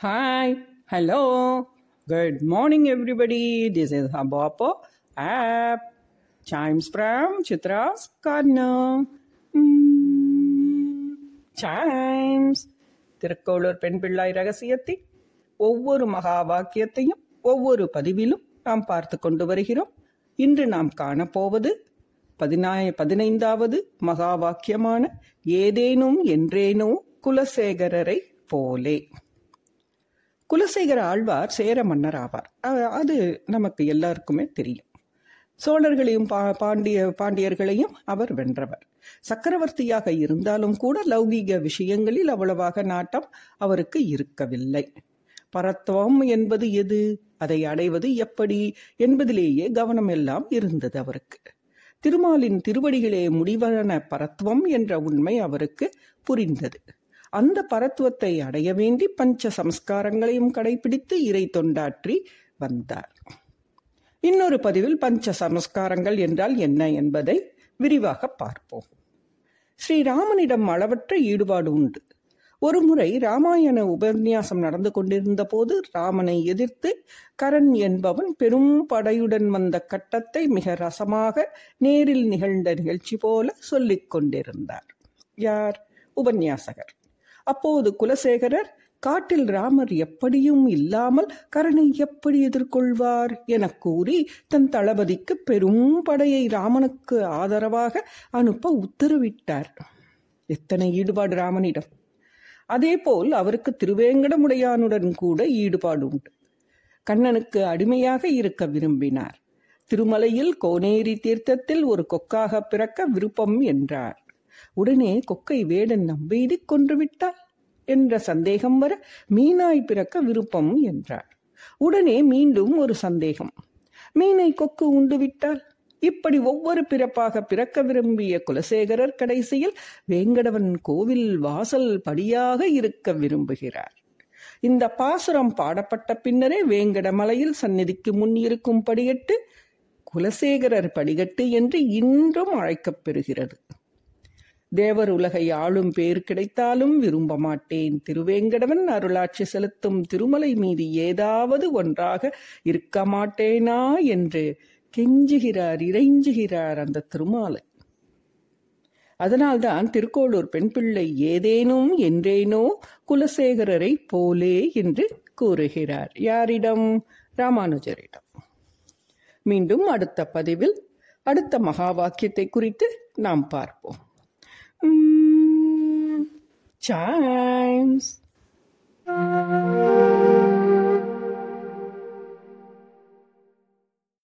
Hi, hello, good morning, everybody. This is Habapo app. Chimes from Chitra's Corner. Mm, Thirukkolur பெண் பிள்ளாய் ரகசியத்தை ஒவ்வொரு மகா வாக்கியத்தையும் ஒவ்வொரு பதிவிலும் நாம் பார்த்து கொண்டு வருகிறோம் இன்று நாம் காணப்போவது பதினாய பதினைந்தாவது மகா வாக்கியமான ஏதேனும் என்றேனோ குலசேகரரை போலே குலசேகர ஆழ்வார் சேர மன்னர் ஆவார். அது நமக்கு எல்லாருக்குமே தெரியும். சோழர்களையும் பா பாண்டிய பாண்டியர்களையும் அவர் வென்றவர். சக்கரவர்த்தியாக இருந்தாலும் கூட லௌகீக விஷயங்களில் அவ்வளவாக நாட்டம் அவருக்கு இருக்கவில்லை. பரத்துவம் என்பது எது? அதை அடைவது எப்படி? என்பதிலேயே கவனம் எல்லாம் இருந்தது அவருக்கு. திருமாலின் திருவடிகளே முடிவான பரத்துவம் என்ற உண்மை அவருக்கு புரிந்தது. அந்த பரத்துவத்தை அடைய வேண்டி பஞ்ச சம்ஸ்காரங்களையும் கடைபிடித்து இறை தொண்டாற்றி வந்தார். இன்னொரு பதிவில் பஞ்ச சமஸ்காரங்கள் என்றால் என்ன என்பதை விரிவாக பார்ப்போம். ஸ்ரீராமனிடம் அளவற்ற ஈடுபாடு உண்டு. ஒருமுறை ராமாயண உபன்யாசம் நடந்து கொண்டிருந்த போது ராமனை எதிர்த்து கரண் என்பவன் பெரும் படையுடன் வந்த கட்டத்தை மிக ரசமாக நேரில் நிகழ்ந்த நிகழ்ச்சி போல சொல்லிக் கொண்டிருந்தார். யார்? உபன்யாசகர். அப்போது குலசேகரர் காட்டில் ராமர் எப்படியும் இல்லாமல் கரனை எப்படி எதிர்கொள்வார்? என கூறி தன் தளபதிக்கு பெரும் படையை ராமனுக்கு ஆதரவாக அனுப்ப உத்தரவிட்டார். எத்தனை ஈடுபாடு ராமனிடம்? அதேபோல் அவருக்கு திருவேங்கடமுடையானுடன் கூட ஈடுபாடு உண்டு கண்ணனுக்கு அடிமையாக இருக்க விரும்பினார். திருமலையில் கோனேரி தீர்த்தத்தில் ஒரு கொக்காக பிறக்க விருப்பம் என்றார். உடனே கொக்கை வேடன் நம்பெய்து கொன்று விட்டால் என்ற சந்தேகம் வர மீனாய் பிறக்க விருப்பம் என்றார் உடனே மீண்டும் ஒரு சந்தேகம். மீனை கொக்கு உண்டு விட்டால் இப்படி ஒவ்வொரு பிறப்பாக பிறக்க விரும்பிய குலசேகரர் கடைசியில் வேங்கடவன் கோவில் வாசல் படியாக இருக்க விரும்புகிறார். இந்த பாசுரம் பாடப்பட்ட பின்னரே வேங்கடமலையில் சந்நிதிக்கு முன் இருக்கும் படிகட்டு குலசேகரர் படிகட்டு என்று இன்றும் அழைக்கப்பெறுகிறது தேவர் உலகை ஆளும் பேர் கிடைத்தாலும் விரும்ப மாட்டேன் திருவேங்கடவன் அருளாட்சி செலுத்தும் திருமலை மீது ஏதாவது ஒன்றாக இருக்க மாட்டேனா என்று கெஞ்சுகிறார் இறைஞ்சுகிறார் அந்த திருமாலை. அதனால்தான் திருக்கோளூர் பெண் பிள்ளை ஏதேனும் என்றேனோ குலசேகரரை போலே என்று கூறுகிறார். யாரிடம்? ராமானுஜரிடம். மீண்டும் அடுத்த பதிவில் அடுத்த மகா வாக்கியத்தை குறித்து நாம் பார்ப்போம். Mm, chimes.